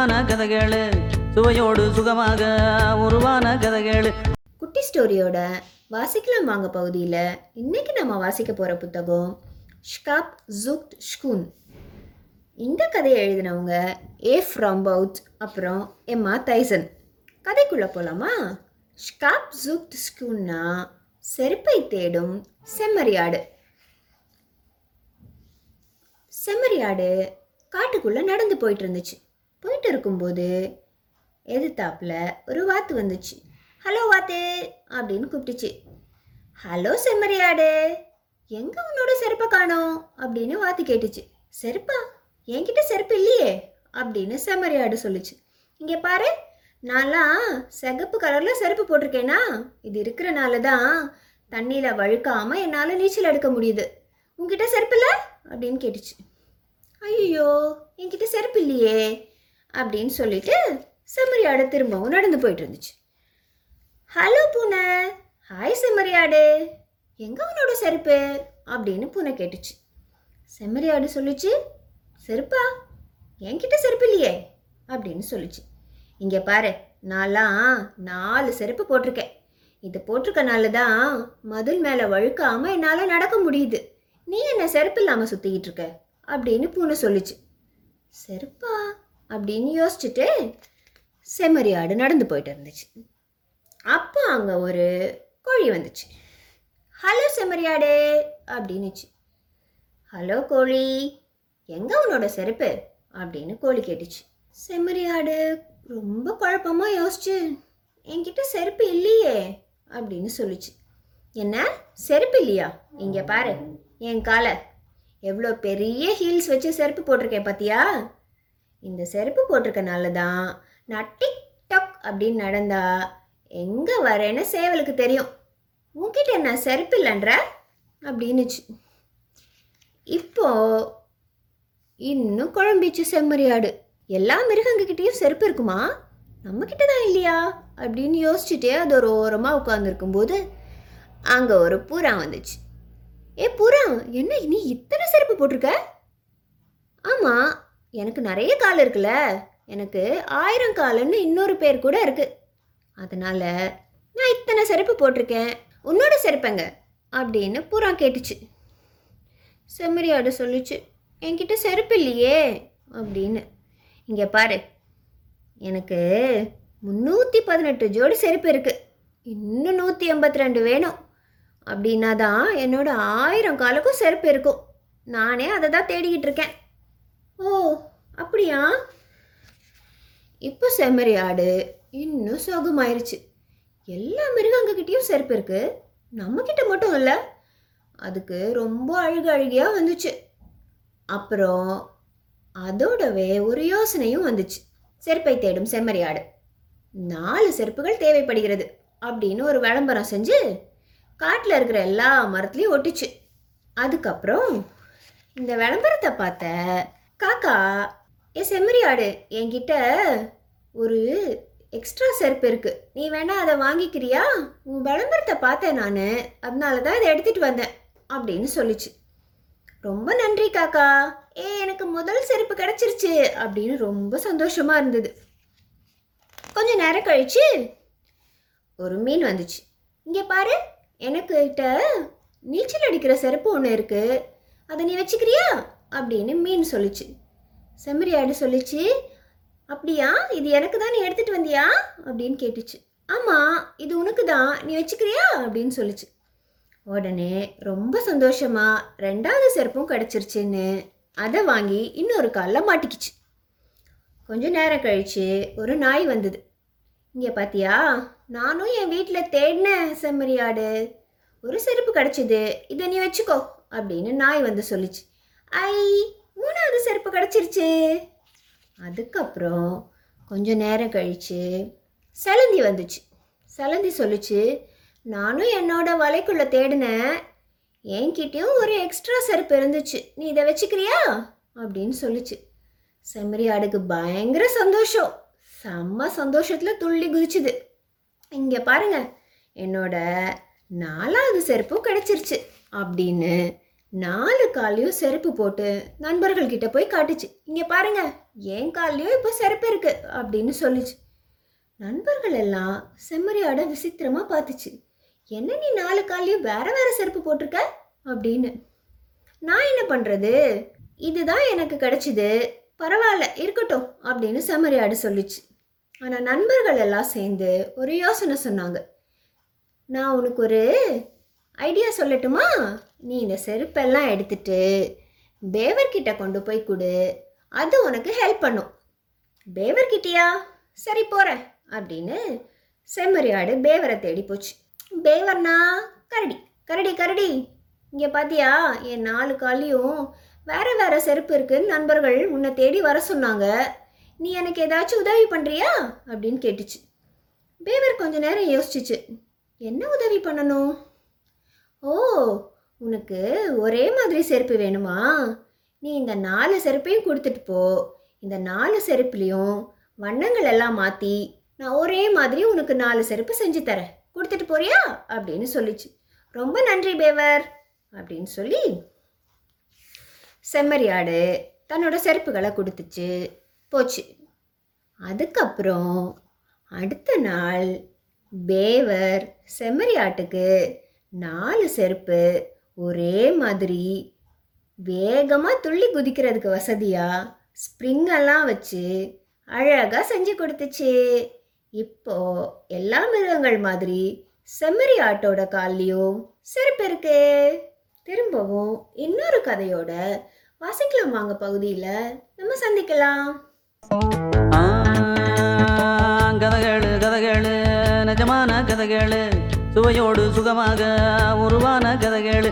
சுவையான கதைகள். சுவையோடு சுகமாக உருவான கதைகள். குட்டி ஸ்டோரியோட வாசிக்கலாம் வாங்க பகுதியில். இன்னைக்கு நம்ம வாசிக்க போகிற புத்தகம் ஷ்காப் ஜுக்ட் ஷ்கூன். இந்த கதையை எழுதினவங்க ஏ ஃப்ராம்பவுட் அப்புறம் எம்மா தைசன். கதைக்குள்ளே போகலாமா ஷ்காப் ஜுக்ட் ஸ்கூன்னா செருப்பை தேடும் செம்மறியாடு. செம்மறியாடு காட்டுக்குள்ளே நடந்து போயிட்டு இருந்துச்சு. போயிட்டு இருக்கும்போது எதிர்த்தாப்பில் ஒரு வாத்து வந்துச்சு. ஹலோ வாத்து அப்படின்னு கூப்பிட்டுச்சு. ஹலோ செம்மறியாடு எங்க உன்னோட செருப்பை காணோம்? அப்படின்னு வாத்து கேட்டுச்சு. செருப்பா? என்கிட்ட செருப்பு இல்லையே அப்படின்னு செம்மறியாடு சொல்லுச்சு. இங்கே பாரு நான்லாம் சிகப்பு கலரில் செருப்பு போட்டிருக்கேனா? இது இருக்கிறனால தான் தண்ணியில் வழுக்காமல் என்னால் நீச்சல் எடுக்க முடியுது. உங்ககிட்ட செருப்பு இல்லை? அப்படின்னு கேட்டுச்சு. ஐயோ என்கிட்ட செருப்பு இல்லையே அப்படின்னு சொல்லிட்டு செம்மறியாடு திரும்பவும் நடந்து போயிட்டு இருந்துச்சு. ஹலோ பூனை ஹாய் செம்மறியாடு எங்கே உன்னோட செருப்பு? அப்படின்னு பூனை கேட்டுச்சு. செம்மறியாடு சொல்லுச்சு செருப்பா என்கிட்ட செருப்பு இல்லையே அப்படின்னு சொல்லுச்சு. இங்கே பாரு நான்லாம் நாலு செருப்பு போட்டிருக்கேன். இது போட்டிருக்கனால தான் மதில் மேலே வழுக்காமல் என்னால் நடக்க முடியுது. நீ என்ன செருப்பு இல்லாமல் சுற்றிக்கிட்டு இருக்க? அப்படின்னு பூனை சொல்லுச்சு. செருப்பா அப்படின்னு யோசிச்சுட்டு செம்மறியாடு நடந்து போயிட்டு இருந்துச்சு. அப்போ அங்கே ஒரு கோழி வந்துச்சு. ஹலோ செம்மறியாடு அப்படின்னுச்சு. ஹலோ கோழி எங்கே உன்னோட செருப்பு? அப்படின்னு கோழி கேட்டுச்சு. செம்மறியாடு ரொம்ப குழப்பமாக யோசிச்சு என்கிட்ட செருப்பு இல்லையே அப்படின்னு சொல்லிச்சு. என்ன செருப்பு இல்லையா? இங்கே பாரு என் காலை. எவ்வளோ பெரிய ஹீல்ஸ் வச்சு செருப்பு போட்டிருக்கேன் பார்த்தியா இந்த செருப்பு போட்டிருக்கனால தான் நான் டிக் டக் அப்படின்னு நடந்தா எங்கே வரேன்னு சேவலுக்கு தெரியும். உன்கிட்ட நான் செருப்பு இல்லைன்ற? அப்படின்னுச்சு. இப்போ இன்னும் குழம்பிச்சு செம்மறியாடு. எல்லா மிருகங்கக்கிட்டேயும் செருப்பு இருக்குமா? நம்மக்கிட்ட தான் இல்லையா? அப்படின்னு யோசிச்சுட்டே அது ஒரு ஓரமாக உட்காந்துருக்கும்போது அங்கே ஒரு புறா வந்துச்சு. ஏ புறா என்ன நீ இத்தனை செருப்பு போட்டிருக்க? ஆமாம் எனக்கு நிறைய கால் இருக்குல்ல? எனக்கு ஆயிரம் காலன்னு இன்னொரு பேர் கூட இருக்கு. அதனால நான் இத்தனை செருப்பு போட்டிருக்கேன். உன்னோட செருப்பங்க அப்படின்னு புறா கேட்டுச்சு. செம்மறியாடு சொல்லுச்சு என்கிட்ட செருப்பு இல்லையே அப்படின்னு. இங்கே பாரு எனக்கு முந்நூற்றி பதினெட்டு ஜோடி செருப்பு இருக்குது இன்னும் நூற்றி எண்பத்தி ரெண்டு வேணும். அப்படின்னா தான் என்னோடய ஆயிரம் காலுக்கும் செருப்பு இருக்கும். நானே அதை தான் தேடிக்கிட்டு இருக்கேன். ஓ அப்படியா? இப்போ செம்மறி ஆடு. இன்னும் சோகமாயிருச்சு. எல்லா மிருகங்கக்கிட்டேயும் செருப்பு இருக்கு. நம்மக்கிட்ட மட்டும் இல்லை. அதுக்கு ரொம்ப அழுகு அழுகியாக வந்துச்சு. அப்புறம் அதோடவே ஒரு யோசனையும் வந்துச்சு. செருப்பை தேடும் செம்மறி ஆடு. நாலு செருப்புகள் தேவைப்படுகிறது அப்படின்னு ஒரு விளம்பரம் செஞ்சு காட்டில் இருக்கிற எல்லா மரத்துலேயும் ஒட்டிச்சு. அதுக்கப்புறம் இந்த விளம்பரத்தை பார்த்த காக்கா ஏ செம்மறி ஆடு என்கிட்ட ஒரு எக்ஸ்ட்ரா செருப்பு இருக்கு. நீ வேணா அதை வாங்கிக்கிறியா? உன் விளம்பரத்தை பார்த்தேன் நான். அதனால தான் இதை எடுத்துட்டு வந்தேன் அப்படின்னு சொல்லிச்சு. ரொம்ப நன்றி காக்கா. ஏ எனக்கு முதல் செருப்பு கிடைச்சிருச்சு அப்படின்னு ரொம்ப சந்தோஷமா இருந்தது. கொஞ்சம் நேரம் கழிச்சு ஒரு மீன் வந்துச்சு. இங்கே பாரு எனக்கு கிட்ட நீச்சல் அடிக்கிற செருப்பு ஒன்று இருக்கு. அதை நீ வச்சுக்கிறியா? அப்படின்னு மீன் சொல்லுச்சு. செம்மறியாடு சொல்லுச்சு அப்படியா? இது எனக்கு தான் நீ எடுத்துகிட்டு வந்தியா? அப்படின்னு கேட்டுச்சு. ஆமாம் இது உனக்கு தான். நீ வச்சுக்கிறியா? அப்படின்னு சொல்லுச்சு. உடனே ரொம்ப சந்தோஷமாக ரெண்டாவது செருப்பும் கிடச்சிருச்சுன்னு அதை வாங்கி இன்னொரு காலில் மாட்டிக்கிச்சு. கொஞ்ச நேரம் கழிச்சு ஒரு நாய் வந்தது. இங்கே பார்த்தியா நானும் என் வீட்டில் தேடினேன் செம்மறியாடு ஒரு செருப்பு கிடச்சிது. இதை நீ வச்சுக்கோ அப்படின்னு நாய் வந்து சொல்லிச்சு. ஐ மூணாவது செருப்பு கிடச்சிருச்சு. அதுக்கப்புறம் கொஞ்சம் நேரம் கழிச்சு சலந்தி வந்துச்சு. சலந்தி சொல்லுச்சு நானும் என்னோட வலைக்குள்ளே தேடினேன். என்கிட்டயும் ஒரு எக்ஸ்ட்ரா செருப்பு இருந்துச்சு. நீ இதை வச்சுக்கிறியா? அப்படின்னு சொல்லுச்சு. செம்மறி ஆடுக்கு பயங்கர சந்தோஷம். செம்ம சந்தோஷத்தில் துள்ளி குதிச்சுது. இங்கே பாருங்க என்னோட நாலாவது செருப்பும் கிடச்சிருச்சு. அப்படின்னு நாலு கால்லையும் செருப்பு போட்டு நண்பர்கள் கிட்ட போய் காட்டுச்சு. இங்கே பாருங்க என் கால்லையும் இப்போ செருப்பு இருக்கு அப்படின்னு சொல்லிச்சு. நண்பர்கள் எல்லாம் செம்மறியாட விசித்திரமா பார்த்துச்சு என்ன நீ நாலு கால்லையும் வேற வேற செருப்பு போட்டிருக்க? அப்படின்னு. நான் என்ன பண்றது? இதுதான் எனக்கு கிடைச்சிது. பரவாயில்ல இருக்கட்டும் அப்படின்னு செம்மறியாடு சொல்லிச்சு. ஆனால் நண்பர்கள் எல்லாம் சேர்ந்து ஒரு யோசனை சொன்னாங்க. நான் உனக்கு ஒரு ஐடியா சொல்லட்டுமா? நீ இந்த செருப்பெல்லாம் எடுத்துட்டு பேவர்கிட்ட கொண்டு போய் கொடு. அது உனக்கு ஹெல்ப் பண்ணும். பேவர்கிட்டயா? சரி போகிறேன் அப்படின்னு செம்மறியாடு பேவரை தேடி போச்சு. பேவர்னா கரடி கரடி கரடி. இங்கே பாத்தியா என் நாலு காலையும் வேற வேற செருப்பு இருக்குன்னு நண்பர்கள் உன்னை தேடி வர சொன்னாங்க. நீ எனக்கு ஏதாச்சும் உதவி பண்ணுறியா அப்படின்னு கேட்டுச்சு. பேவர் கொஞ்ச நேரம் யோசிச்சுச்சு. என்ன உதவி பண்ணணும்? ஓ உனக்கு ஒரே மாதிரி செருப்பு வேணுமா? நீ இந்த நாலு செருப்பையும் கொடுத்துட்டு போ. இந்த நாலு செருப்புலேயும் வண்ணங்கள் எல்லாம் மாற்றி நான் ஒரே மாதிரி உனக்கு நாலு செருப்பு செஞ்சு தரேன். கொடுத்துட்டு போறியா? அப்படின்னு சொல்லிச்சு. ரொம்ப நன்றி பேவர். அப்படின்னு சொல்லி செம்மறியாடு தன்னோட செருப்புகளை கொடுத்துச்சு. போச்சு. அதுக்கப்புறம் அடுத்த நாள் பேவர் செம்மறியாட்டுக்கு நாலு செருப்பு ஒரே மாதிரி வேகமாக துள்ளி குதிக்கிறதுக்கு வசதியாக ஸ்ப்ரிங் எல்லாம் வச்சு அழகாக செஞ்சு கொடுத்துச்சு. இப்போ எல்லா மிருகங்கள் மாதிரி செம்மறி ஆட்டோட கால்லையும் செருப்பு இருக்கு. திரும்பவும் இன்னொரு கதையோட வாசிக்கலாம் வாங்க பகுதியில். நம்ம சந்திக்கலாம். ஆ, கதைகளு நிஜமான கதைகளு. சுவையோடு சுகமாக உருவான கதைகள்.